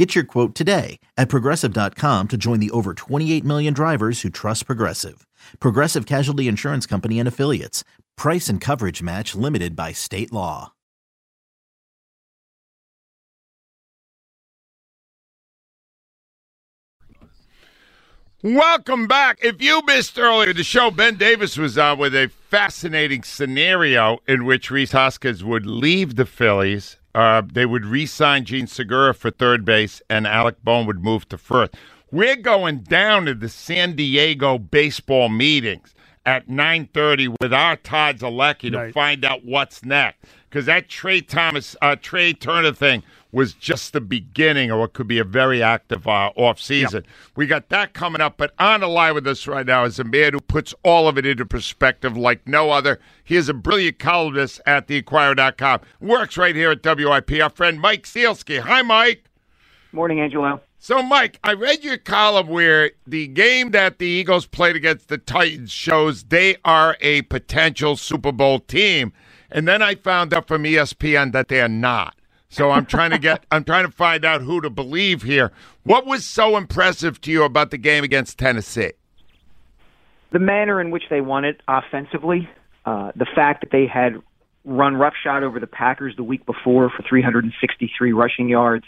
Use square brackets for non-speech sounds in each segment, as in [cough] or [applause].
Get your quote today at progressive.com to join the over 28 million drivers who trust Progressive. Progressive Casualty Insurance Company and Affiliates. Price and coverage match limited by state law. Welcome back. If you missed earlier the show, Ben Davis was on with a fascinating scenario in which Rhys Hoskins would leave the Phillies. Uh, they would re-sign Jean Segura for third base, and Alec Bohm would move to first. We're going down to the San Diego baseball meetings at 9:30 with our Todd Zolecki to find out what's next. Because that Trey Thomas, uh, Trey Turner thing was just the beginning of what could be a very active uh, off season. We got that coming up. But on the line with us right now is a man who puts all of it into perspective like no other. He is a brilliant columnist at TheInquirer.com. Works right here at WIP. Our friend Mike Sielski. Hi, Mike. Morning, Angelo. So, Mike, I read your column where the game that the Eagles played against the Titans shows they are a potential Super Bowl team. And then I found out from ESPN that they are not. So I'm trying to get [laughs] I'm trying to find out who to believe here. What was so impressive to you about the game against Tennessee? The manner in which they won it offensively, uh, the fact that they had run roughshod over the Packers the week before for 363 rushing yards,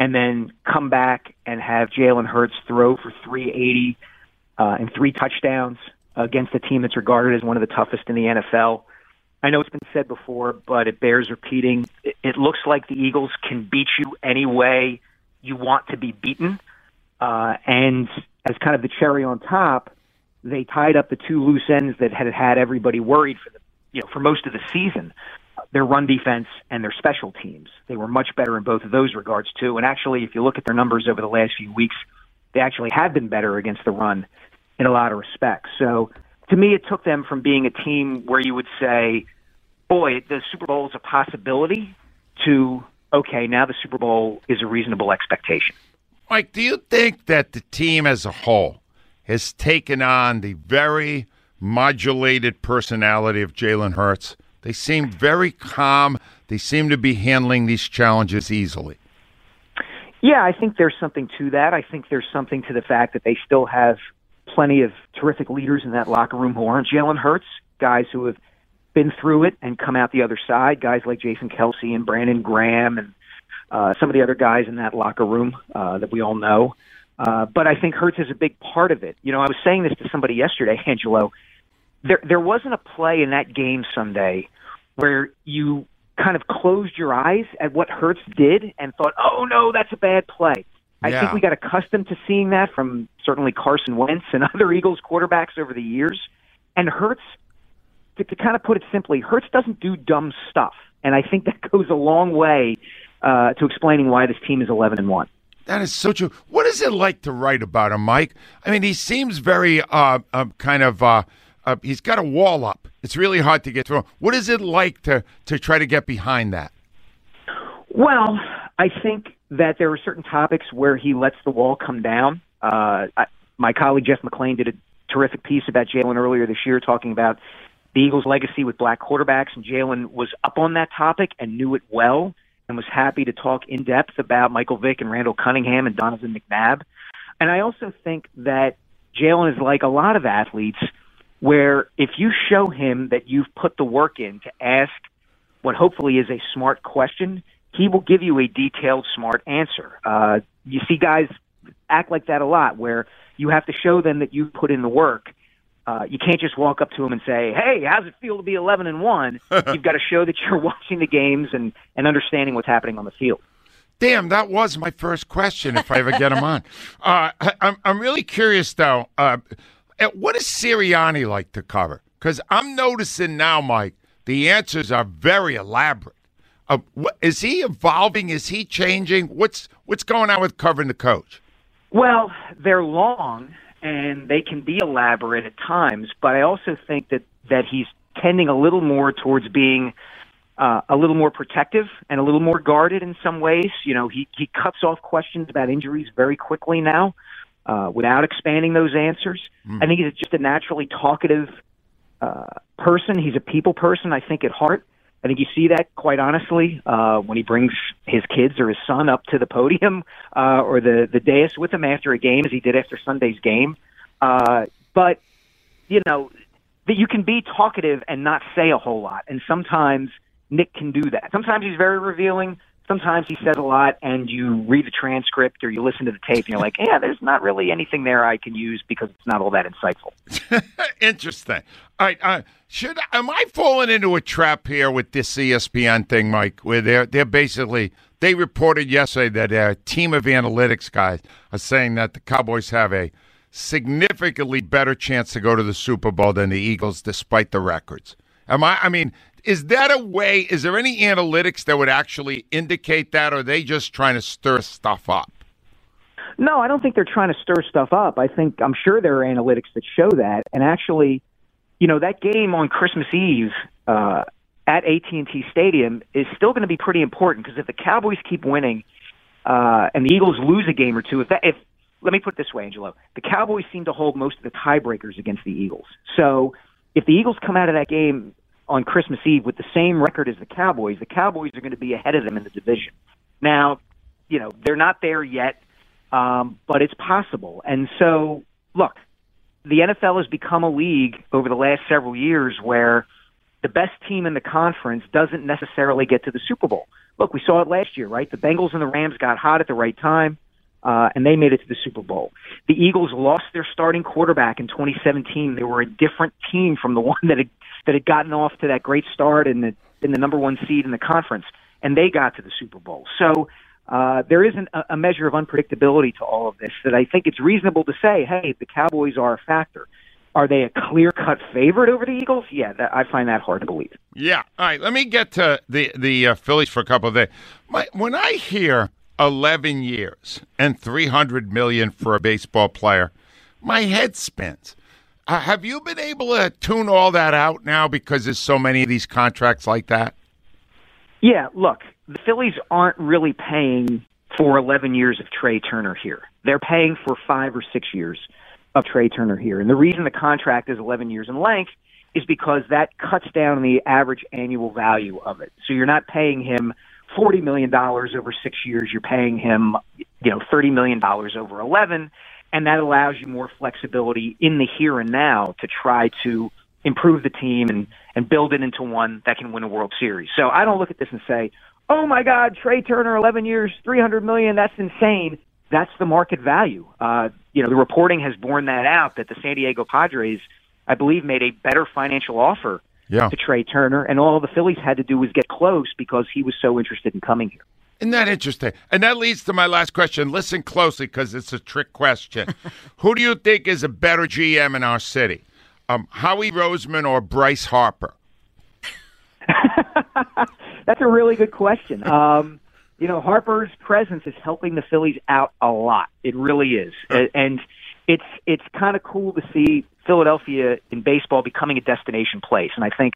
and then come back and have Jalen Hurts throw for 380 uh, and three touchdowns against a team that's regarded as one of the toughest in the NFL. I know it's been said before, but it bears repeating. It, it looks like the Eagles can beat you any way you want to be beaten. Uh, and as kind of the cherry on top, they tied up the two loose ends that had had everybody worried for the you know for most of the season. Their run defense and their special teams. They were much better in both of those regards too. And actually, if you look at their numbers over the last few weeks, they actually have been better against the run in a lot of respects. So to me, it took them from being a team where you would say, "Boy, the Super Bowl is a possibility," to okay, now the Super Bowl is a reasonable expectation. Mike, do you think that the team as a whole has taken on the very modulated personality of Jalen Hurts? They seem very calm. They seem to be handling these challenges easily. Yeah, I think there's something to that. I think there's something to the fact that they still have plenty of terrific leaders in that locker room who aren't Jalen Hurts, guys who have been through it and come out the other side, guys like Jason Kelce and Brandon Graham and uh, some of the other guys in that locker room uh, that we all know. Uh, but I think Hurts is a big part of it. You know, I was saying this to somebody yesterday, [laughs] Angelo. There, there wasn't a play in that game Sunday where you kind of closed your eyes at what Hurts did and thought, "Oh no, that's a bad play." I Yeah. think we got accustomed to seeing that from certainly Carson Wentz and [laughs] other Eagles quarterbacks over the years. And Hurts, to, to kind of put it simply, Hurts doesn't do dumb stuff, and I think that [laughs] goes a long way uh, to explaining why this team is eleven and one. That is so true. What is it like to write about him, Mike? I mean, he seems very uh, uh, kind of. Uh, uh, he's got a wall up. It's really hard to get through. What is it like to to try to get behind that? Well, I think that there are certain topics where he lets the wall come down. Uh, I, my colleague Jeff McLane did a terrific piece about Jalen earlier this year, talking about the Eagles' legacy with black quarterbacks, and Jalen was up on that topic and knew it well, and was happy to talk in depth about Michael Vick and Randall Cunningham and Donovan McNabb. And I also think that Jalen is like a lot of athletes, where if you show him that you've put the work in to ask what hopefully is a smart question, he will give you a detailed, smart answer. Uh, you see guys act like that a lot, where you have to show them that you've put in the work. Uh, you can't just walk up to them and say, "Hey, how's it feel to be 11 and one?" [laughs] You've got to show that you're [laughs] watching the games and and understanding what's happening on the field. Damn, that was my first question. If I ever get him on, [laughs] uh, I, I'm I'm really curious though. Uh, what is Sirianni like to cover? Because I'm noticing now, Mike, the answers are very elaborate. Uh, what, is he evolving? Is he changing? What's what's going on with covering the coach? Well, they're long and they can be elaborate at times, but I also think that that he's tending a little more towards being uh, a little more protective and a little more guarded in some ways. You know, he he cuts off questions about injuries very quickly now, uh, without expanding those answers. Mm. I think he's just a naturally talkative uh, person. He's a people person, I think, at heart. I think you see that quite honestly uh, when he brings his kids or his son up to the podium [laughs] uh, or the the dais with him after a game, as he did after Sunday's game. Uh, but you know that you can be talkative and not say a whole lot, and sometimes Nick can do that. Sometimes he's very revealing. Sometimes he says a lot, and you read the transcript or you listen to the tape, and you're like, "Yeah, there's not really anything there I can use because it's not all that insightful." [laughs] Interesting. All right, uh, should am I falling into a trap here with this ESPN thing, Mike? Where they're they're basically they reported yesterday that a team of analytics guys are saying that the Cowboys have a significantly better chance to go to the Super Bowl than the Eagles, despite the records. Am I? I mean, is that a way? Is there any analytics that would actually indicate that, or are they just trying to stir stuff up? No, I don't think they're trying to stir stuff up. I think I'm sure there are analytics that show that. And actually, you know, that game on Christmas Eve uh, at AT&T Stadium is still going to be pretty important because if the Cowboys keep winning uh, and the Eagles lose a game or two, if that, if let me put it this way, Angelo, the Cowboys seem to hold most of the tiebreakers against the Eagles. So if the Eagles come out of that game on Christmas Eve with the same record as the Cowboys, the Cowboys are going to be ahead of them in the division. Now, you know, they're not there yet, um, but it's possible. And so, look, the NFL has become a league over the last several years where the best team in the conference doesn't necessarily get to the Super Bowl. Look, we saw it last year, right? The Bengals and the Rams got hot at the right time uh, and they made it to the Super Bowl. The Eagles lost their starting quarterback in 2017. They were a different team from the [laughs] one that had, that had gotten off to that great start in the the number one seed in the conference, and they got to the Super Bowl. So uh, there is an, a measure of unpredictability to all of this that I think it's reasonable to say, hey, the Cowboys are a factor. Are they a clear cut favorite over the Eagles? Yeah, that, I find that hard to believe. Yeah. All right. Let me get to the the uh, Phillies for a couple of days. My, when I hear 11 years and 300 million for a baseball player, my head spins. Uh, have you been able to tune all that out now because there's so many of these contracts like that? Yeah, look, the Phillies aren't really paying for 11 years of Trey Turner here. They're paying for 5 or 6 years of Trey Turner here. And the reason the contract is 11 years in length is because that cuts down the average annual value of it. So you're not paying him forty million dollars over six years, you're paying him, you know, thirty million dollars over eleven, and that allows you more flexibility in the here and now to try to improve the team and and build it into one that can win a World Series. So I don't look at this and say, "Oh my God, Trey Turner, eleven years, three hundred million, that's insane." That's the market value. Uh, you know, the reporting has borne that out that the San Diego Padres, I believe, made a better financial offer yeah. to Trey Turner, and all the Phillies had to do was get close because he was so interested in coming here. Isn't that interesting? And that leads to my last question. Listen closely because it's a trick question. [laughs] Who do you think is a better GM in our city? Um, Howie Roseman or Bryce Harper? [laughs] That's a really good question. Um, you know, Harper's presence is helping the Phillies out a lot. It really is, and it's it's kind of cool to see Philadelphia in baseball becoming a destination place. And I think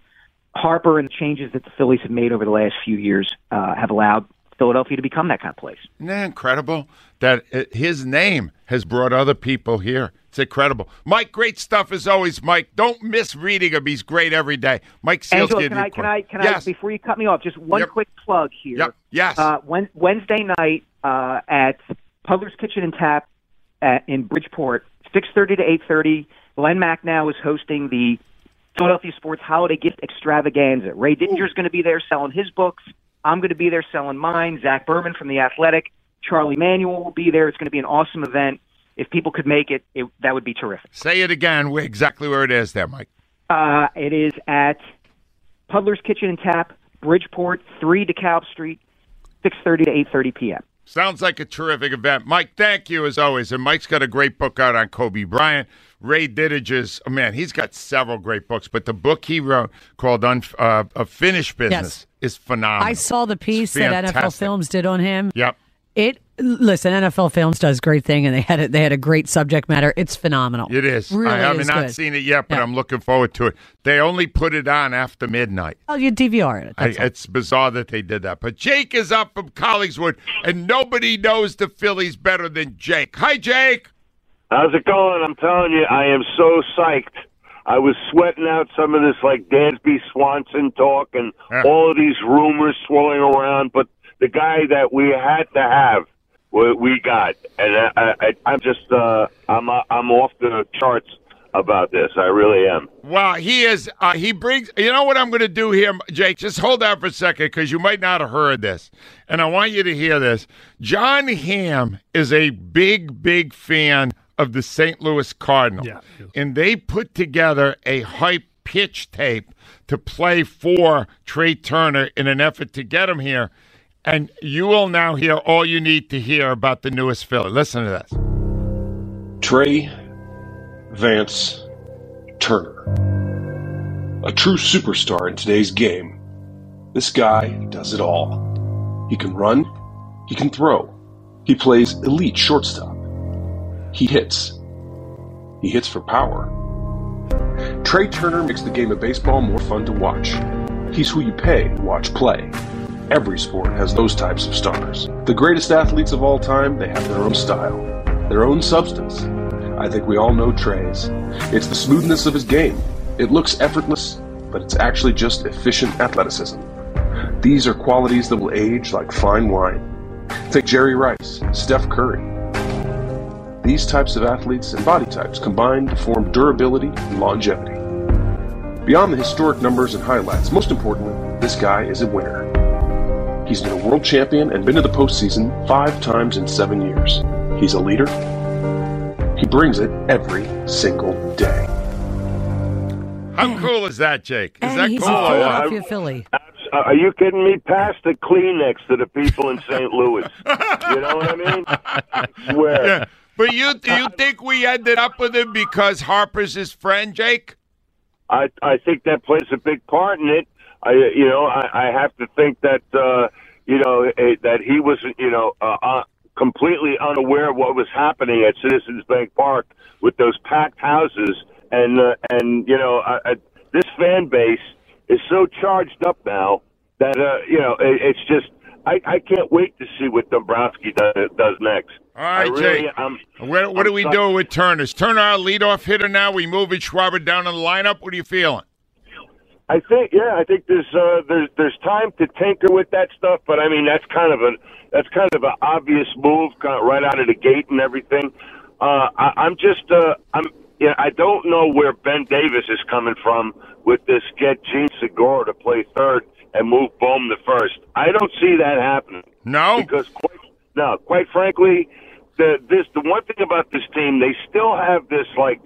Harper and the changes that the Phillies have made over the last few years uh, have allowed Philadelphia to become that kind of place. Isn't that incredible that his name has brought other people here? It's incredible. Mike, great stuff as always, Mike. Don't miss reading him. He's great every day. Mike Seals, Angelo, can I, can I, can yes. I, before you cut me off, just one yep. quick plug here. Yep. Yes. Uh, Wednesday night uh, at Puddler's Kitchen and Tap at, in Bridgeport, 6.30 to 8.30, Glenn Macnow is hosting the Philadelphia Sports Holiday Gift Extravaganza. Ray Didinger is going to be there selling his books. I'm going to be there selling mine. Zach Berman from The Athletic. Charlie Manuel will be there. It's going to be an awesome event. If people could make it, it that would be terrific. Say it again, exactly where it is there, Mike. Uh, it is at Puddler's Kitchen and Tap, Bridgeport, 3 DeKalb Street, 6.30 to 8.30 p.m. Sounds like a terrific event. Mike, thank you as always. And Mike's got a great book out on Kobe Bryant. Ray Didinger's, oh man, he's got several great books, but the book he wrote called Un, uh, A Finished Business yes. Is phenomenal. I saw the piece that NFL Films did on him. Yep. It Listen, NFL Films does great thing, and they had a, they had a great subject matter. It's phenomenal. It is. Really I have is not good. seen it yet, but Yeah. I'm looking forward to it. They only put it on after midnight. Oh, you DVR it. I, it's bizarre that they did that. But Jake is up from Collingswood, and nobody knows the Phillies better than Jake. Hi, Jake. How's it going? I'm telling you, I am so psyched. I was sweating out some of this like Dansby Swanson talk and Yeah. all of these rumors swirling around, but the guy that we had to have, we, we got, and I, I, I'm just, uh, I'm, uh, I'm off the charts about this. I really am. Well, he is. Uh, he brings. You know what I'm going to do here, Jake? Just hold on for a second because you might not have heard this, and I want you to hear this. Jon Hamm is a big, big fan of the St. Louis Cardinals, Yeah, and they put together a hype pitch tape to play for Trey Turner in an effort to get him here. And you will now hear all you need to hear about the newest Philly. Listen to this. Trey Vance Turner. A true superstar in today's game. This guy does it all. He can run, he can throw, he plays elite shortstop. He hits. He hits for power. Trey Turner makes the game of baseball more fun to watch. He's who you pay to watch play. Every sport has those types of stars. The greatest athletes of all time, they have their own style, their own substance. I think we all know Trey's. It's the smoothness of his game. It looks effortless, but it's actually just efficient athleticism. These are qualities that will age like fine wine. Think Jerry Rice, Steph Curry. These types of athletes and body types combine to form durability and longevity. Beyond the historic numbers and highlights, most importantly, this guy is a winner. He's been a world champion and been to the postseason five times in seven years. He's a leader. He brings it every single day. How cool is that, Jake? Is and that he's cool? a or what? Philadelphia Philly. Uh, Are you kidding me? Pass the Kleenex to the people in St. Louis. [laughs] You know what I mean? [laughs] I swear. Yeah. But you do you think we ended up with him because Harper's his friend, Jake? I I think that plays a big part in it. I you know I, I have to think that uh, you know eh, that he was you know uh, uh, completely unaware of what was happening at Citizens Bank Park with those packed houses and uh, and you know I, I, this fan base is so charged up now that uh, you know it, it's just I, I can't wait to see what Dombrowski does, does next. All right, really, Jake. I'm, What, what I'm are we psyched. doing with Turner? Is Turner our leadoff hitter now? We moving Schwarber down in the lineup? What are you feeling? I think, yeah, I think there's uh, there's there's time to tinker with that stuff, but I mean that's kind of a that's kind of an obvious move, kind of right out of the gate and everything. Uh, I, I'm just uh, I'm yeah, I don't know where Ben Davis is coming from with this get Jean Segura to play third and move Bohm to first. I don't see that happening No? because quite, no, quite frankly, the this the one thing about this team, they still have this like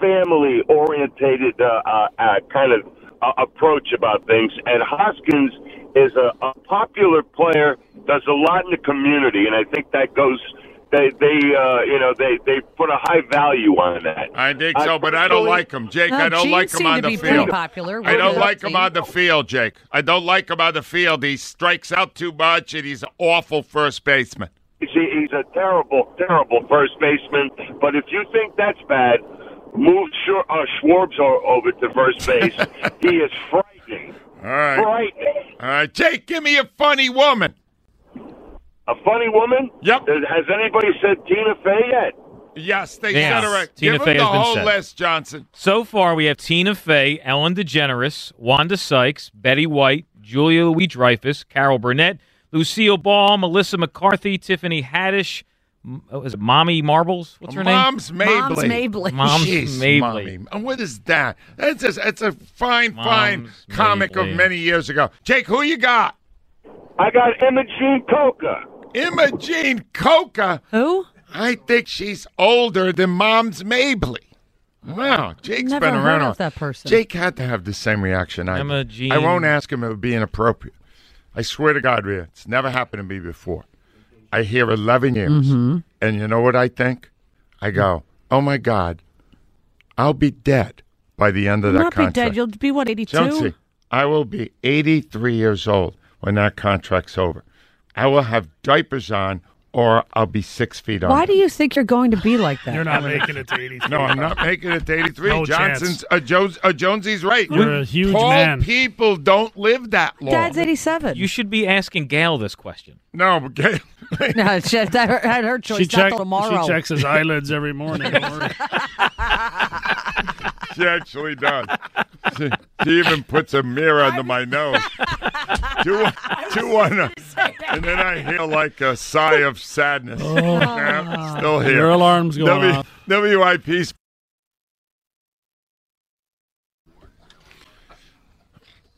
family orientated uh, uh, uh, kind of uh, approach about things. And Hoskins is a, a popular player, does a lot in the community, and I think that goes. They they uh, you know they they put a high value on that. I think I so, but I don't like him. Jake, No, I don't Gene like him on to the be pretty field. popular I don't the like him on the field, Jake. I don't like him on the field. He strikes out too much, and he's an awful first baseman. He's, he's a terrible, terrible first baseman. But if you think that's bad, move Schwar- uh, Schwarbs over to first base. [laughs] he is frightening. All right. Frightening. All right, Jake, give me a funny woman. A funny woman? Yep. Has has anybody said Tina Fey yet? Yes, they Yes. said it right. Tina Give him Fey the has been whole said. list, Johnson. So far, we have Tina Fey, Ellen DeGeneres, Wanda Sykes, Betty White, Julia Louis Dreyfus, Carol Burnett, Lucille Ball, Melissa McCarthy, Tiffany Haddish. m- oh, is it Mommy Marbles? What's her Mom's name? Mabley. Mom's Mabley. Mom's Jeez, Mabley. Mommy. And what is that? That's a, that's a fine, fine Mom's comic Mabley. of many years ago. Jake, who you got? I got Imogene Coca. Imogene Coca. Who? I think she's older than Mom's Mabley. Wow, Jake's Never been heard around. of that person. Jake had to have the same reaction I did. Imogene- I won't ask him; it would be inappropriate. I swear to God, Rhea, it's never happened to me before. I hear 11 years, Mm-hmm. and you know what I think? I go, "Oh my God, I'll be dead by the end of You'll that not be contract." dead. You'll be what, 82? Jonesy, I will be 83 years old when that contract's over. I will have diapers on or I'll be six feet under. Why do you think you're going to be like that? You're not making it to 83. No, I'm not making it to 83. No Johnson's uh, Jones, uh, Jonesy's right. You're a huge Tall man. people don't live that long. Dad's 87. You should be asking Gail this question. no, but Gail- [laughs] no, she, that her, had her choice. She, not check, tomorrow. she checks his eyelids every morning. [laughs] She actually does. She, she even puts a mirror under my nose. [laughs] Two, two one, [laughs] uh, and then I hear like a sigh of sadness. [laughs] Yeah, still here. Your alarm's going W- off. WIP.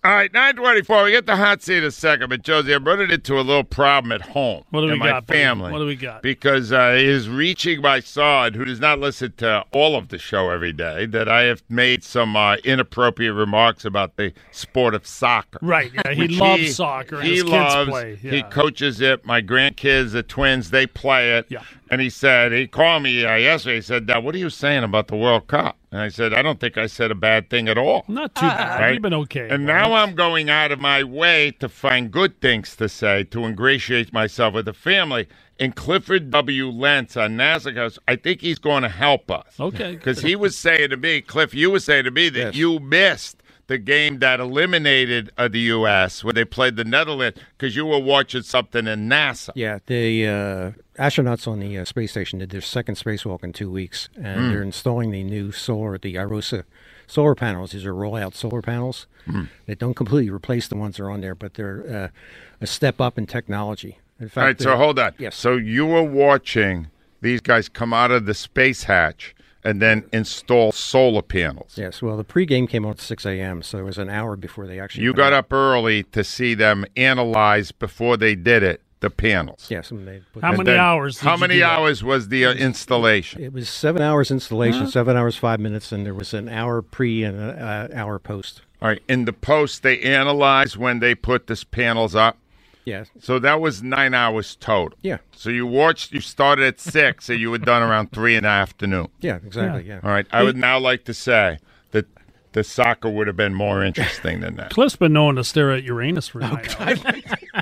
All right, 924. We get the hot seat in a second, but Josie, I'm running into a little problem at home. What do we my got, family. What do we got? Because uh, it is reaching my son, who does not listen to all of the show every day, that I have made some uh, inappropriate remarks about the sport of soccer. Right. Yeah, he loves soccer. He his kids loves. play. He coaches it. My grandkids, the twins, they play it. Yeah. And he said he called me uh, yesterday. He said, "Dad, "What are you saying about the World Cup?" And I said, "I don't think I said a bad thing at all." Not too bad. Right? You've been okay. And boy. now I'm going out of my way to find good things to say to ingratiate myself with the family. And Clifford W. Lentz on NASA goes, I think he's going to help us. Okay. [laughs] Because he was saying to me, Cliff, you were saying to me that you missed the game that eliminated uh, the U.S. when they played the Netherlands because you were watching something in NASA. Yeah, the uh, astronauts on the uh, space station did their second spacewalk in two weeks, and they're installing the new solar, the iROSA solar panels. These are rollout solar panels. They don't completely replace the ones that are on there, but they're uh, a step up in technology. In fact, All right, so hold on. Yes. So you were watching these guys come out of the space hatch and then install solar panels. Yes. Well, the pregame came on at 6 a.m., so it was an hour before they actually. You got out. up early to see them analyze before they did it the panels. Yes, and they put How And many then hours did How you many do that? hours was the uh, installation? It was seven hours installation, seven hours five minutes, and there was an hour pre and an uh, hour post. All right. In the post, they analyzed when they put these panels up. Yeah. So that was nine hours total. Yeah. So you watched. You started at six, and you were done around three in the afternoon. Yeah. Exactly. Yeah. All right. I would now like to say that the soccer would have been more interesting than that. Cliff's been known to stare at Uranus for Oh, nine hours. [laughs]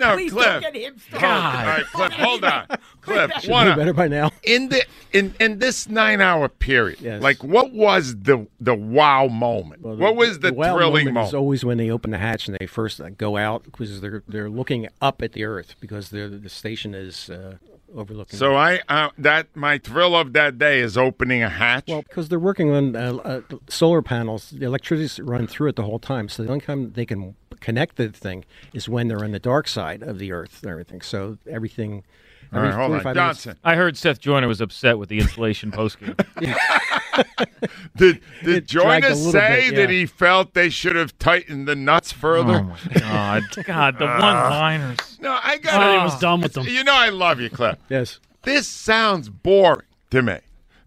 No, Please Cliff. don't get him Hold- All right, Cliff. Hold on, [laughs] Cliff. Should wanna- know better by now. in the in in this nine hour period, Yes. like what was the the wow moment? Well, what was the, wow thrilling moment? moment? Is always when they open the hatch and they first uh, go out because they're they're looking up at the Earth because they're, the station is uh, overlooking. so I uh, that my thrill of that day is opening a hatch. well, because they're working on uh, uh, solar panels, the electricity's run through it the whole time. So the only time they can connect the thing is when they're on the dark side of the Earth and everything. So everything. All every right, hold on, 45 minutes- Johnson. I heard Seth Joyner was upset with the installation postgame. [laughs] [laughs] [laughs] Did did It Joyner say bit, that he felt they should have tightened the nuts further? oh my God, [laughs] God, the one-liners. [laughs] No, I Said got he was done with them. You know I love you, Cliff. Yes. This sounds boring to me.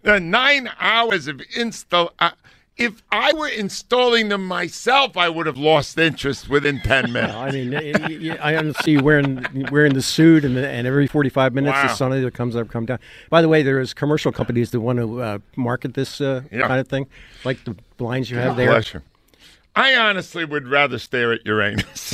The nine hours of install. Uh, if I were installing them myself, I would have lost interest within ten minutes. I mean, I don't see you wearing wearing the suit, and, and every forty five minutes Wow. the sun either comes up, come down. By the way, there is commercial companies that want to uh, market this uh, Yeah. kind of thing, like the blinds you have there. Bless you. I honestly would rather stare at Uranus. [laughs]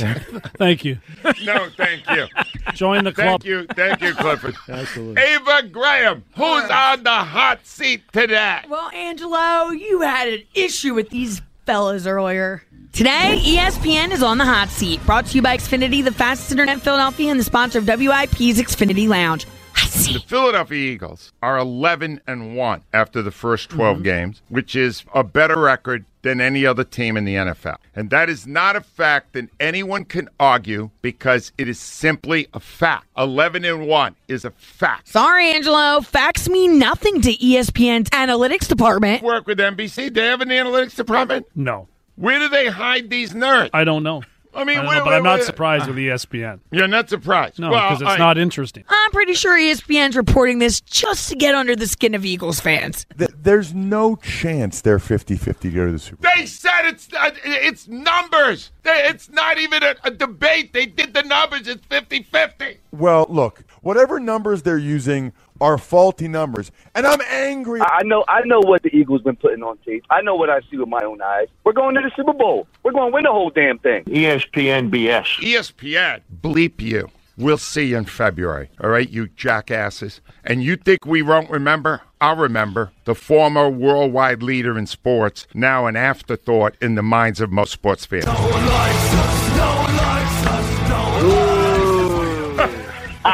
Thank you. no, thank you. Join the club. Thank you. Thank you, Clifford. Absolutely. Ava Graham, who's on the hot seat today? Well, Angelo, you had an issue with these fellas earlier. Today, ESPN is on the hot seat. Brought to you by Xfinity, the fastest internet in Philadelphia, and the sponsor of WIP's Xfinity Lounge. Hot. The Philadelphia Eagles are 11 and 1 after the first 12 mm-hmm. games, which is a better record than any other team in the NFL. And that is not a fact that anyone can argue because it is simply a fact. 11 and 1 is a fact. Sorry, Angelo. Facts mean nothing to ESPN's analytics department. Work with NBC. They have an analytics department. No, Where do they hide these nerds? I don't know. I mean, I don't where- know, but where- I'm not where- surprised with ESPN. You're not surprised. No, Well, because it's I- not interesting. I'm pretty sure ESPN's reporting this just to get under the skin of Eagles fans. Th- there's no chance they're 50-50 to go to the Super Bowl. They said it's uh, it's numbers. They, it's not even a, a debate. They did the numbers. It's 50-50. Well, look, whatever numbers they're using are faulty numbers, and I'm angry. I know I know what the Eagles been putting on tape. I know what I see with my own eyes. We're going to the Super Bowl. We're going to win the whole damn thing. ESPN BS. ESPN, bleep you. We'll see you in February, all right, you jackasses. And you think we won't remember? I'll remember. The former worldwide leader in sports, now an afterthought in the minds of most sports fans.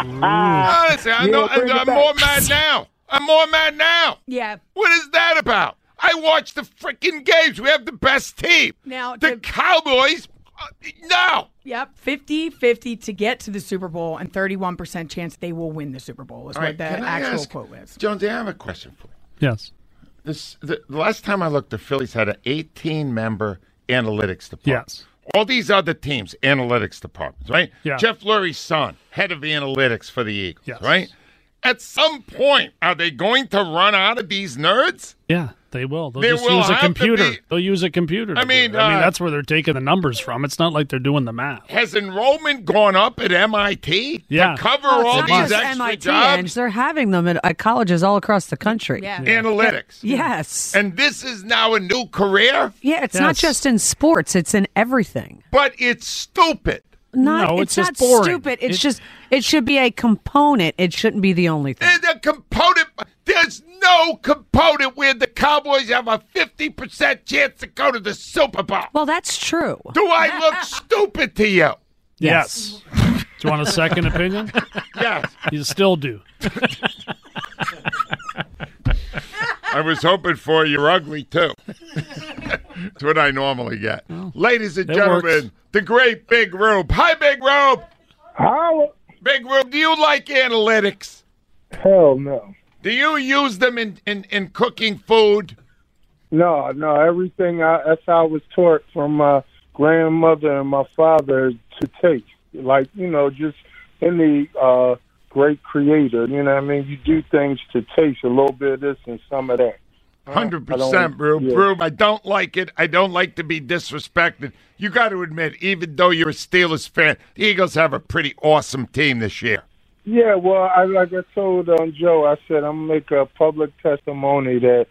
Honestly, I know, bring it I'm more mad now. I'm more mad now. Yeah. What is that about? I watch the freaking games. We have the best team. Now, the to- Cowboys, uh, no. Yep, 50-50 to get to the Super Bowl and 31% chance they will win the Super Bowl is All what right, the actual ask- quote is. Jonesy, I have a question for you. Yes. This the, the last time I looked, the Phillies had an 18 member analytics department. Yes. All these other teams, analytics departments, right? Yeah. Jeff Lurie's son, head of analytics for the Eagles, Yes. right? At some point, are they going to run out of these nerds? Yeah, they will. They'll There just will use a computer. be- They'll use a computer. I mean, it. I mean uh, that's where they're taking the numbers from. It's not like they're doing the math. Has enrollment gone up at MIT Yeah. to cover Oh, all it's these extra MIT, jobs? Ange. They're having them at, at colleges all across the country. Yeah. Analytics. Yes. And this is now a new career, Yeah, it's not just in sports; it's in everything. but it's stupid. Not, No, it's, it's not boring. stupid. It's It- just it should be a component. It shouldn't be the only thing. And the component, there's no component where the Cowboys have a 50% chance to go to the Super Bowl. Well, that's true. Do I look [laughs] stupid to you? Yes. do you want a second opinion? [laughs] Yes. You still do. [laughs] I was hoping for you're ugly too. That's what I normally get. Ladies and gentlemen, works. the great Big Rube. Hi, Big Rube. How? Big Rube, do you like analytics? Hell no. Do you use them in, in, in cooking food? No, no. Everything I, that's how I was taught from my grandmother and my father to take. Like you know, just in the uh, great creator. You know, what I mean, you do things to taste a little bit of this and some of that. Hundred percent, Rube. yeah. I don't like it. I don't like to be disrespected. You got to admit, even though you're a Steelers fan, the Eagles have a pretty awesome team this year. Yeah, well, I like I told um, Joe, I said I'm gonna make a public testimony that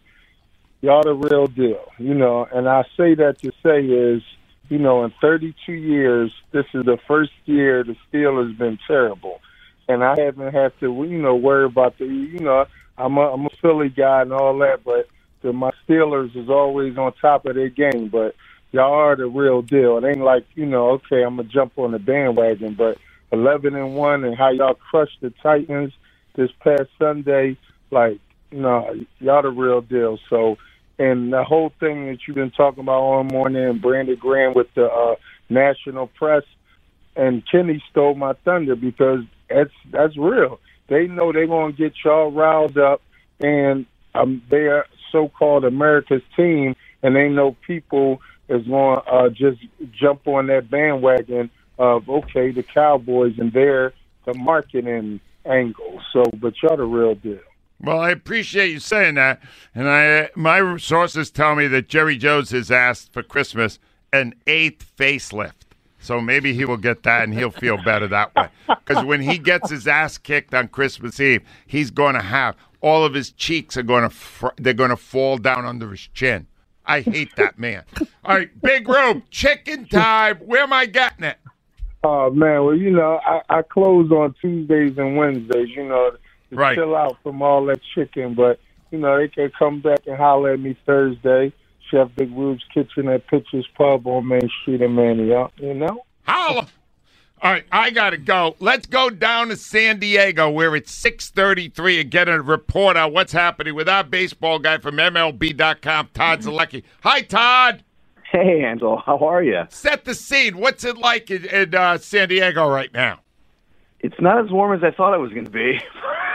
y'all the real deal, you know. And I say that to say is, you know, in 32 years, this is the first year the Steelers been terrible, and I haven't had to, you know, worry about the, you know, I'm a I'm a Philly guy and all that, but the, my Steelers is always on top of their game, but. Y'all are the real deal. It ain't like you know. Okay, I'm gonna jump on the bandwagon, but 11 and one, and how y'all crushed the Titans this past Sunday. Like, no, y'all the real deal. So, and the whole thing that you've been talking about all morning, and Brandon Graham with the uh, national press, and Kenny stole my thunder because that's that's real. They know they're gonna get y'all riled up, and um, they are so-called America's team, and they know people is to uh, just jump on that bandwagon of okay, the Cowboys and they're the marketing angle. So, but y'all the real deal. Well, I appreciate you saying that, and I my sources tell me that Jerry Jones has asked for Christmas an eighth facelift. So maybe he will get that, and he'll feel better that way. Because when he gets his ass kicked on Christmas Eve, he's going to have all of his cheeks are going to fr- they're going to fall down under his chin. I hate that man. All right, big room, chicken time. Where am I getting it? Oh man, well you know I, I close on Tuesdays and Wednesdays. You know to Right. chill out from all that chicken, but you know they can come back and holler at me Thursday. Chef Big Rube's Kitchen at Pitcher's Pub on Main Street in Manayunk. You know. Holla. All right, I gotta go. Let's go down to San Diego where it's 633 and get a report on what's happening with our baseball guy from MLB.com, Todd [laughs] Zolecki. Hi, Todd. Hey, Angel, how are you? Set the scene. What's it like in, in uh, San Diego right now? It's not as warm as I thought it was going to be.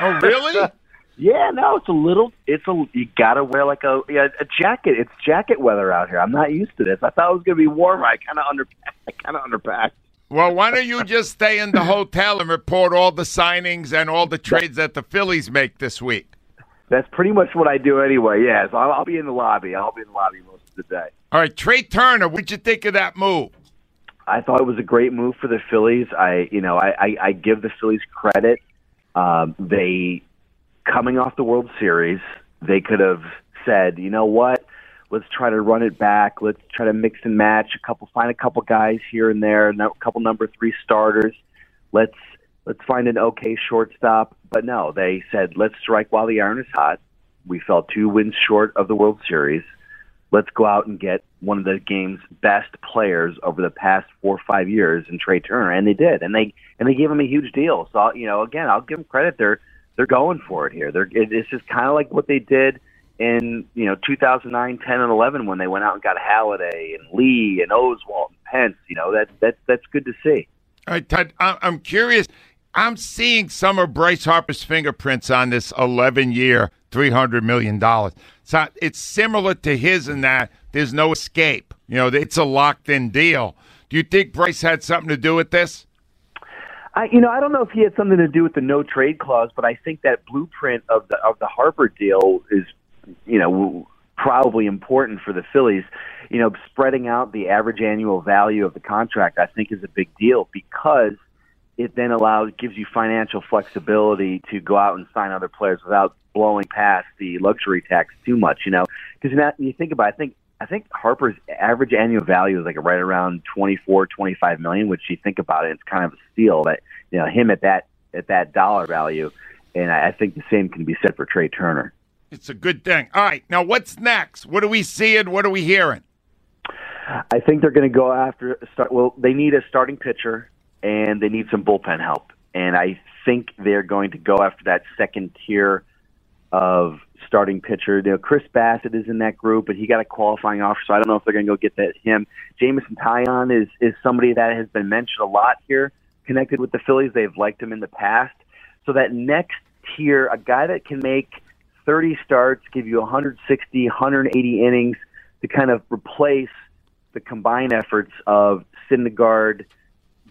Oh, really? [laughs] yeah, no, it's a little. It's a. You gotta wear like a yeah, a jacket. It's jacket weather out here. I'm not used to this. I thought it was going to be warmer. I kind of under. I kind of underpacked. Well, why don't you just stay in the hotel and report all the signings and all the trades that the Phillies make this week? That's pretty much what I do anyway. Yeah, so I'll, I'll be in the lobby. I'll be in the lobby most of the day. All right, Trey Turner, what'd you think of that move? I thought it was a great move for the Phillies. I, you know, I, I, I give the Phillies credit. Um, they coming off the World Series, they could have said, you know what, let's try to run it back. Let's try to mix and match a couple, find a couple guys here and there, a couple number three starters. Let's let's find an okay shortstop. But no, they said, let's strike while the iron is hot. We fell two wins short of the World Series. Let's go out and get one of the game's best players over the past four or five years in Trey Turner, and they did, and they and they gave him a huge deal. So you know, again, I'll give them credit. They're they're going for it here. They're it, it's just kind of like what they did in you know 2009, 10, and 11 when they went out and got Halladay and Lee and Oswalt and Pence. You know that that that's good to see. All right, Todd, I'm curious. I'm seeing some of Bryce Harper's fingerprints on this 11 year, $300 million. So it's similar to his in that there's no escape. You know, it's a locked in deal. Do you think Bryce had something to do with this? I, you know, I don't know if he had something to do with the no trade clause, but I think that blueprint of the of the Harper deal is, you know, probably important for the Phillies. You know, spreading out the average annual value of the contract, I think, is a big deal because it then allows gives you financial flexibility to go out and sign other players without blowing past the luxury tax too much. You know, because you think about, it, I think I think Harper's average annual value is like right around twenty four, twenty five million. Which you think about it, it's kind of a steal that you know him at that at that dollar value, and I I think the same can be said for Trey Turner. It's a good thing. All right, now what's next? What are we seeing? What are we hearing? I think they're going to go after start. Well, they need a starting pitcher and they need some bullpen help, and I think they're going to go after that second tier of starting pitcher. You know, Chris Bassitt is in that group, but he got a qualifying offer, so I don't know if they're going to go get that him. Jameson Taillon is is somebody that has been mentioned a lot here, connected with the Phillies. They've liked him in the past. So that next tier, a guy that can make 30 starts, give you 160, 180 innings to kind of replace the combined efforts of Syndergaard,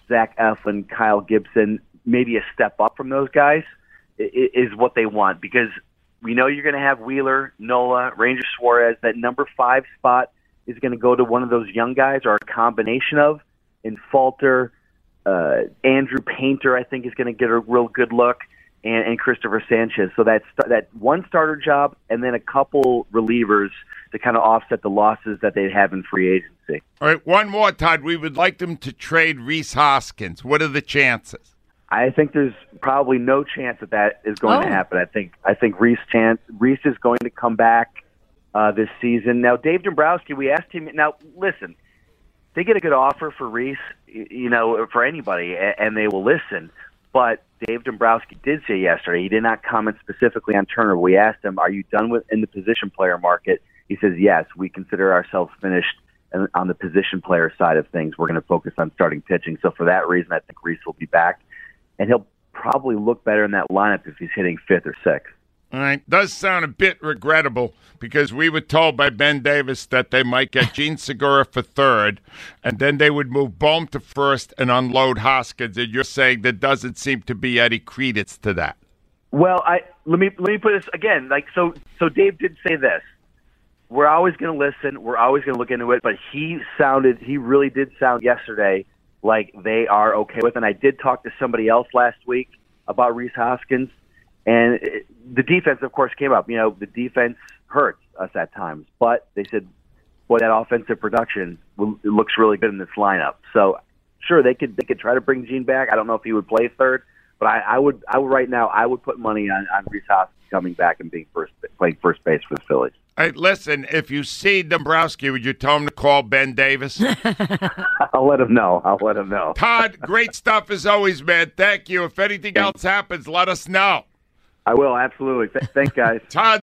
Zach Eflin, Kyle Gibson, maybe a step up from those guys is what they want because we know you're going to have Wheeler, Nola, Ranger Suarez. That number five spot is going to go to one of those young guys or a combination of. And Falter, uh, Andrew Painter, I think is going to get a real good look, and, and Christopher Sanchez. So that's that one starter job, and then a couple relievers to kind of offset the losses that they have in free agency. All right, one more, Todd. We would like them to trade Rhys Hoskins. What are the chances? I think there's probably no chance that that is going to Oh. happen. I think I think Rhys chance Rhys is going to come back uh, this season. Now, Dave Dombrowski, we asked him. Now, listen, they get a good offer for Rhys, you know, for anybody, and they will listen. But Dave Dombrowski did say yesterday he did not comment specifically on Turner. We asked him, "Are you done with in the position player market?" He says, "Yes, we consider ourselves finished." And on the position player side of things, we're going to focus on starting pitching. So for that reason, I think Rhys will be back, and he'll probably look better in that lineup if he's hitting fifth or sixth. All right, does sound a bit regrettable because we were told by Ben Davis that they might get Jean Segura for third, and then they would move Bohm to first and unload Hoskins. And you're saying there doesn't seem to be any credence to that. Well, I let me let me put this again. Like so, so Dave did say this. We're always going to listen. We're always going to look into it. But he sounded, he really did sound yesterday like they are okay with. And I did talk to somebody else last week about Rhys Hoskins, and it, the defense, of course, came up. You know, the defense hurts us at times, but they said, boy, that offensive production it looks really good in this lineup. So, sure, they could they could try to bring Jean back. I don't know if he would play third, but I, I would I would right now I would put money on on Rhys Hoskins coming back and being first playing first base for the Phillies. All right, listen, if you see Dombrowski, would you tell him to call Ben Davis? [laughs] I'll let him know. I'll let him know. Todd, great stuff as always, man. Thank you. If anything else happens, let us know. I will absolutely. Th- thanks, guys. Todd.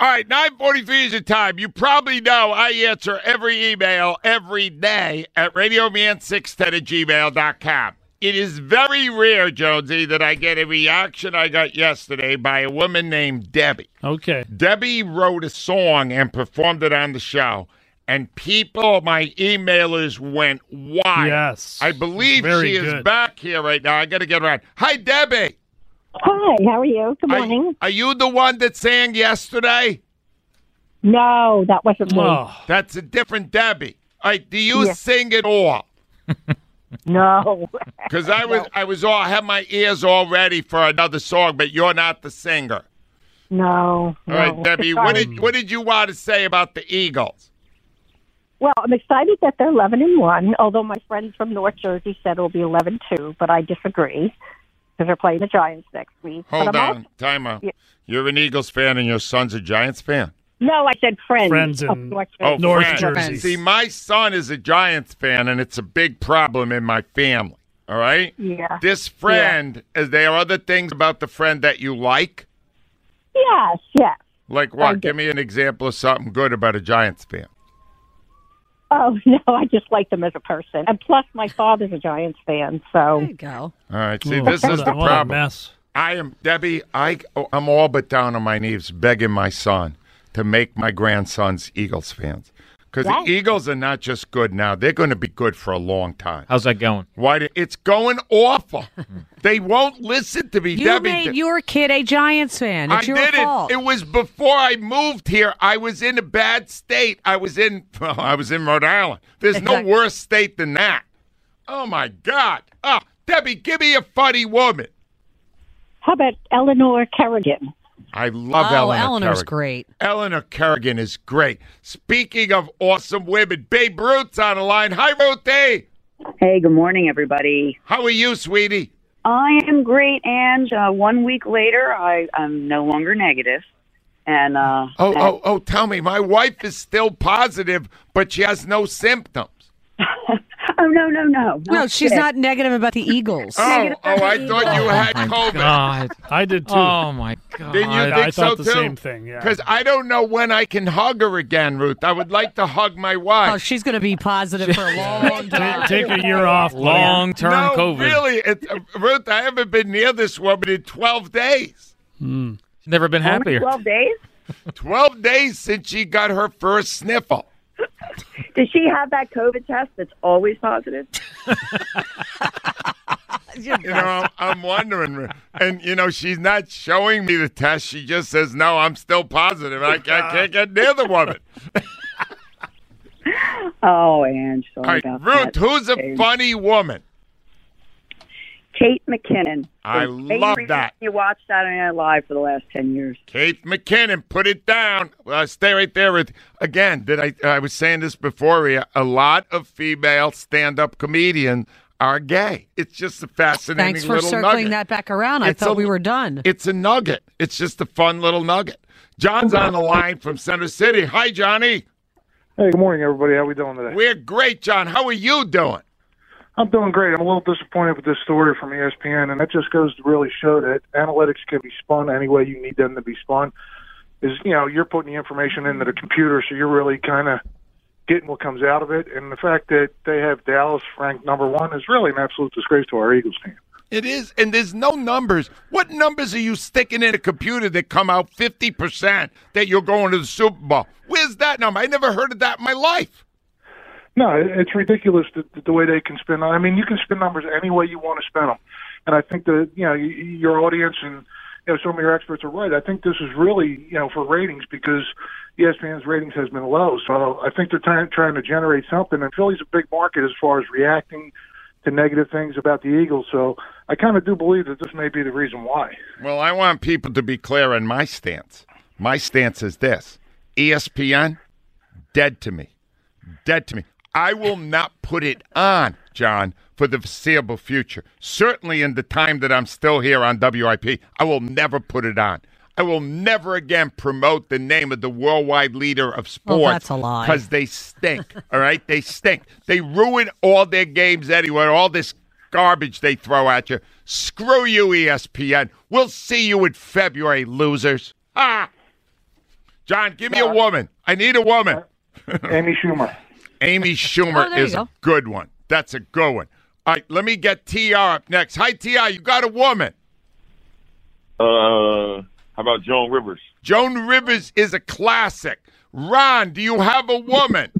All right, 943 is the time. You probably know I answer every email every day at radioman610 at gmail.com. It is very rare, Jonesy, that I get a reaction I got yesterday by a woman named Debbie. Okay. Debbie wrote a song and performed it on the show, and people, my emailers, went wild. Yes. I believe Very she is good. back here right now. I got to get her on. Hi, Debbie. Hi, how are you? Good morning. Are, you the one that sang yesterday? No, that wasn't me. Oh. That's a different Debbie. All right, do you Yeah. sing it all? [laughs] No. [laughs] Because I was, I was all, I had my ears all ready for another song, but you're not the singer. No. All right, no. Debbie, what Sorry. did what did you want to say about the Eagles? Well, I'm excited that they're 11 and 1, although my friends from North Jersey said it'll be 11 2, but I disagree because they're playing the Giants next week. Hold I'm on, time out. You're an Eagles fan and your son's a Giants fan. No, I said friends. Friends of in North Oh, Jersey. Oh, North friends. Jersey. See, my son is a Giants fan, and it's a big problem in my family. All right. Yeah. This friend, is there other things about the friend that you like? Yes, yes. Like what? Give me an example of something good about a Giants fan. Oh, [laughs] no, I just like them as a person. And plus, my father's a Giants fan, so. There you go. All right. See, Ooh, this is a- the a problem. mess. I am Debbie. I oh, I'm all but down on my knees begging my son to make my grandsons Eagles fans because Yes. the Eagles are not just good now; they're going to be good for a long time. How's that going? Why? do- It's going awful. [laughs] they won't listen to me. You Debbie, made your kid a Giants fan. It's I your didn't. fault. It was before I moved here. I was in a bad state. I was in. [laughs] Well, I was in Rhode Island. There's no worse state than that. Oh my God. Oh, Debbie, give me a funny woman. How about Eleanor Kerrigan? I love oh, Eleanor Eleanor's Kerrigan. great. Eleanor Kerrigan is great. Speaking of awesome women, Babe Ruth's on the line. Hi, Ruthie. Hey, good morning, everybody. How are you, sweetie? I am great, and uh, one week later, I am no longer negative, and uh, Oh, and- oh, oh, tell me. My wife is still positive, but she has no symptoms. [laughs] oh no, no, no, No, she's sick. not negative about the Eagles. Oh, oh, I thought you had COVID. God. I did too. Oh my God. Didn't you I- think I so thought the too? same thing, yeah. Because I don't know when I can hug her again, Ruth. I would like to hug my wife. Oh, she's going to be positive for a [laughs] long Ta- time. Take a year off. Long term no, COVID. really, it, uh, Ruth. I haven't been near this woman in twelve days. She's never been Only happier. twelve days. Twelve days since she got her first sniffle. Does she have that COVID test that's always positive? [laughs] You know, I'm, I'm wondering, and you know, she's not showing me the test. She just says, "No, I'm still positive. I, I can't get near the woman." [laughs] Oh, Ange, sorry All right, about Ruth, that. who's a funny woman? Kate McKinnon. I love that. You watched Saturday Night Live for the last ten years. Kate McKinnon, put it down. Uh, stay right there. With again, did I? I was saying this before. Rhea, A lot of female stand-up comedians are gay. It's just a fascinating. Thanks for little circling nugget. that back around. I It's thought a- we were done. It's a nugget. It's just a fun little nugget. John's on the line from Center City. Hi, Johnny. Hey, good morning, everybody. How we doing today? We're great, John. How are you doing? I'm doing great. I'm a little disappointed with this story from ESPN, and that just goes to really show that analytics can be spun any way you need them to be spun. Is you know you're putting the information into the computer, so you're really kind of getting what comes out of it. And the fact that they have Dallas ranked number one is really an absolute disgrace to our Eagles team. It is, and there's no numbers. What numbers are you sticking in a computer that come out 50% that you're going to the Super Bowl? Where's that number? I never heard of that in my life. No, it's ridiculous the, the way they can spin. I mean, you can spin numbers any way you want to spin them, and I think that you know your audience and you know some of your experts are right. I think this is really you know for ratings because ESPN's ratings has been low, so I think they're trying trying to generate something. And Philly's a big market as far as reacting to negative things about the Eagles, so I kind of do believe that this may be the reason why. Well, I want people to be clear on my stance. My stance is this ESPN, dead to me. Dead to me. I will not put it on, John, for the foreseeable future. Certainly in the time that I'm still here on WIP, I will never put it on. I will never again promote the name of the worldwide leader of sports. Well, that's a lie. Because they stink. all right? They stink. They ruin all their games anyway, all this garbage they throw at you. Screw you, ESPN. We'll see you in February, losers. Ah! John, give me a woman. I need a woman. Amy Schumer. [laughs] Amy [laughs] Schumer Oh, there you is a good one. That's a good one. All right, let me get TR up next. Hi, TR. You got a woman. Uh, how about Joan Rivers? Joan Rivers is a classic. Ron, do you have a woman?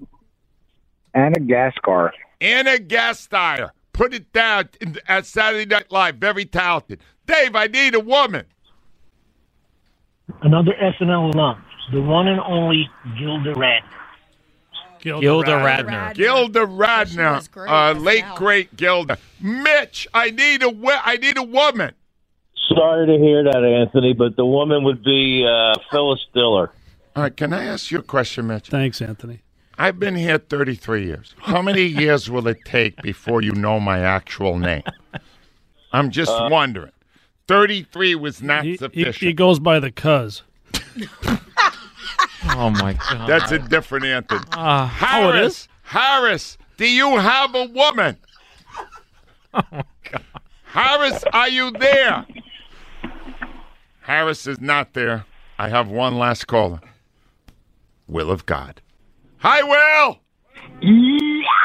Anna Gaskar. Anna Gasteyer. Put it down at Saturday Night Live. Very talented. Dave, I need a woman. Another SNL alum, the one and only Gilda Radner. Gilda Gilda Radner. Gilda Radner. Uh, late great Gilda. Mitch, I need a wo- I need a woman. Sorry to hear that, Anthony, but the woman would be uh, Phyllis Diller. All right, can I ask you a question, Mitch? Thanks, Anthony. I've been here 33 years. How many [laughs] years will it take before you know my actual name? I'm just Uh, wondering. 33 was not He, he, sufficient. he goes by the cuz. [laughs] Oh my god. That's a different Anthony. Uh, Harris, oh, it is? Harris, do you have a woman? Oh my god. Harris, are you there? Harris is not there. I have one last caller. Will of God. Hi, Will.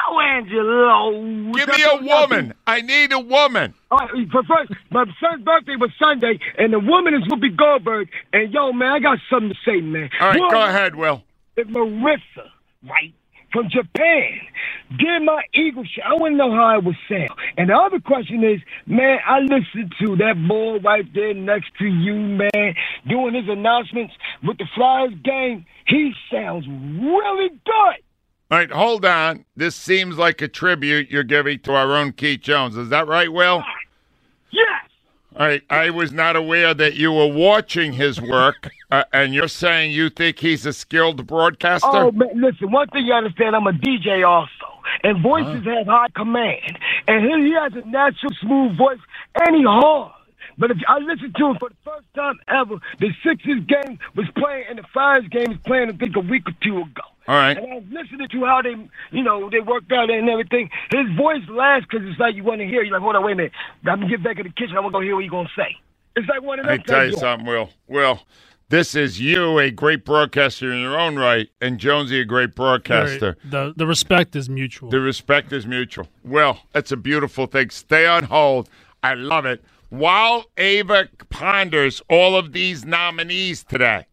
Yo, Angelo. Oh, Give me a woman. I need a woman. All right, for first, my son's birthday was Sunday, and the woman is Whoopi Goldberg. And yo, man, I got something to say, man. All right, One go ahead, Will. is Marissa, right, from Japan. Did my Eagle show. I want to know how it was sound. And the other question is, man, I listened to that boy right there next to you, man, doing his announcements with the Flyers game. He sounds really good. All right, hold on. This seems like a tribute you're giving to our own Keith Jones. Is that right, Will? Yes. All right, I was not aware that you were watching his work, uh, and you're saying you think he's a skilled broadcaster? Oh man, listen. One thing you understand, I'm a DJ also, and voices have high command, and he, he has a natural smooth voice, and he hard. But if I listened to him for the first time ever, the Sixers game was playing, and the Flyers game was playing. I think a week or two ago. All right. And I was listening to how they, you know, they worked out and everything. His voice lasts because it's like you want to hear. You're like, hold on, wait a minute. I'm gonna get back in the kitchen. I want to go hear what you're gonna say. It's like one of I those. tell you something, Will. Will, this is you, a great broadcaster in your own right, and Jonesy, a great broadcaster. The the respect is mutual. The respect is mutual. Well, that's a beautiful thing. Stay on hold. I love it. While Ava ponders all of these nominees today,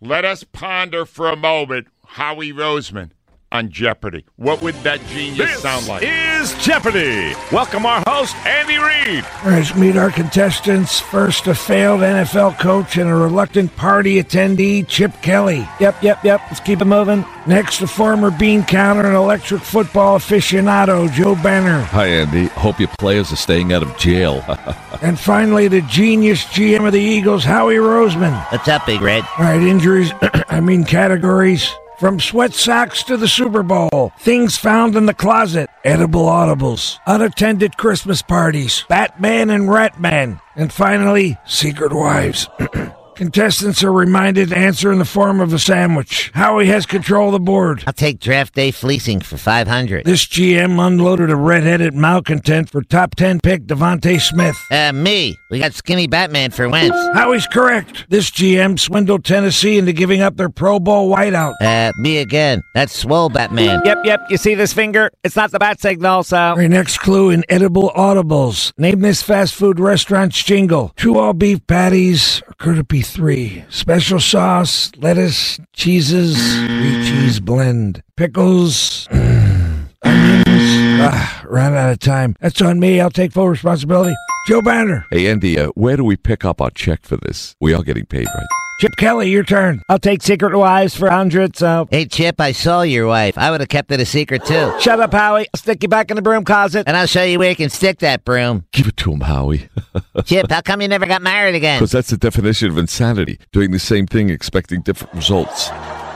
let us ponder for a moment Howie Roseman on Jeopardy. What would that genius This sound like? is Jeopardy. Welcome our host, Andy Reid. Let's meet our contestants. First, a failed NFL coach and a reluctant party attendee, Chip Kelly. Yep, yep, yep. Let's keep it moving. Next, a former bean counter and electric football aficionado, Joe Banner. Hi, Andy. Hope your players are staying out of jail. [laughs] And finally, the genius GM of the Eagles, Howie Roseman. What's up, Big Red? All right, injuries, [clears throat] I mean categories. From sweat socks to the Super Bowl, things found in the closet, edible audibles, unattended Christmas parties, Batman and Ratman, and finally, secret wives. [clears throat] Contestants are reminded to answer in the form of a sandwich. Howie has control of the board. I'll take draft day fleecing for 500. This GM unloaded a red-headed malcontent for top 10 pick DeVonta Smith. Uh, me. We got skinny Batman for Wentz. Howie's correct. This GM swindled Tennessee into giving up their Pro Bowl wideout. Uh, me again. That's swole Batman. Yep, yep. You see this finger? It's not the bat signal, so. All right, next clue in edible audibles. Name this fast food restaurant's jingle. Two all beef patties, or could it be three? Special sauce, lettuce, cheeses, three cheese blend, pickles, [clears throat] onions. Ah, ran out of time. That's on me. I'll take full responsibility. Joe Banner. hey, Andy, uh, where do we pick up our check for this? We are getting paid, right? Chip Kelly, your turn. I'll take secret wives for 100, so. Hey, Chip, I saw your wife. I would have kept it a secret, too. Shut up, Howie. I'll stick you back in the broom closet. And I'll show you where you can stick that broom. Give it to him, Howie. [laughs] Chip, how come you never got married again? Because that's the definition of insanity. Doing the same thing, expecting different results.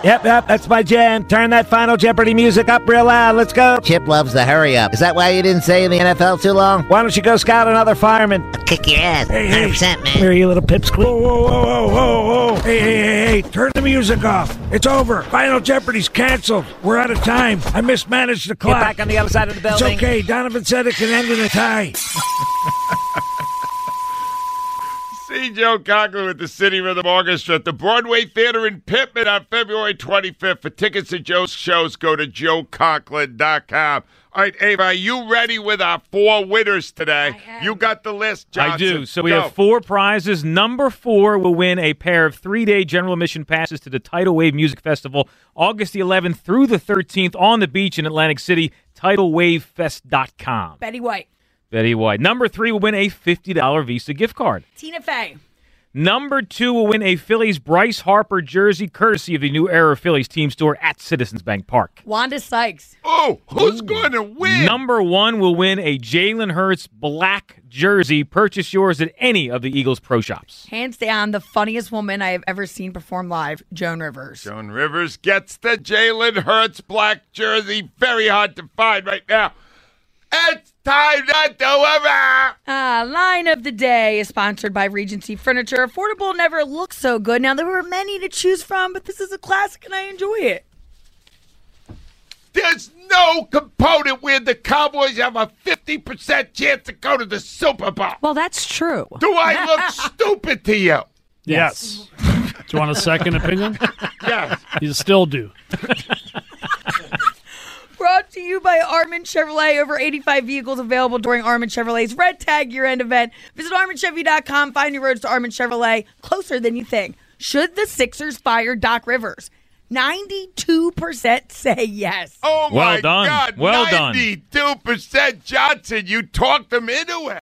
Yep, yep. That's my jam. Turn that Final Jeopardy music up real loud. Let's go. Chip loves the hurry up. Is that why you didn't stay in the NFL too long? Why don't you go scout another fireman? I'll kick your ass. Hey, hey. 100%, man. Here, you little pipsqueak. Whoa, whoa, whoa, whoa, whoa, whoa. Hey, hey, hey, hey. Turn the music off. It's over. Final Jeopardy's canceled. We're out of time. I mismanaged the Get clock. back on the other side of the It's building. okay. Donovan said it can end in a tie. [laughs] See Joe Conklin with the City Rhythm Orchestra at the Broadway Theater in Pitman on February 25th. For tickets to Joe's shows, go to joeconklin.com. All right, Ava, are you ready with our four winners today? You got the list, Johnson. I do. So we Go. have four prizes. Number four will win a pair of three day general admission passes to the Tidal Wave Music Festival, August the 11th through the 13th on the beach in Atlantic City. TidalWaveFest.com. Betty White. Betty White. Number three will win a $50 Visa gift card. Tina Fey. Number two will win a Phillies Bryce Harper jersey, courtesy of the new era Phillies team store at Citizens Bank Park. Wanda Sykes. Oh, who's going to win? Number one will win a Jalen Hurts black jersey. Purchase yours at any of the Eagles pro shops. Hands down, the funniest woman I have ever seen perform live, Joan Rivers. Joan Rivers gets the Jalen Hurts black jersey. Very hard to find right now. It's time to do it. Uh, line of the day is sponsored by Regency Furniture. Affordable never looks so good. Now, there were many to choose from, but this is a classic and I enjoy it. There's no component where the Cowboys have a 50% chance to go to the Super Bowl. Well, that's true. Do I [laughs] look stupid to you? Yes. do you want a second opinion? [laughs] Yes. You still do. [laughs] Brought to you by Armin Chevrolet. Over 85 vehicles available during Armin Chevrolet's Red Tag year end event. Visit ArminChevy.com. Find your roads to Armin Chevrolet closer than you think. Should the Sixers fire Doc Rivers? 92% say yes. Oh Well my done. God. Well done. 92% Johnson. You talked them into it.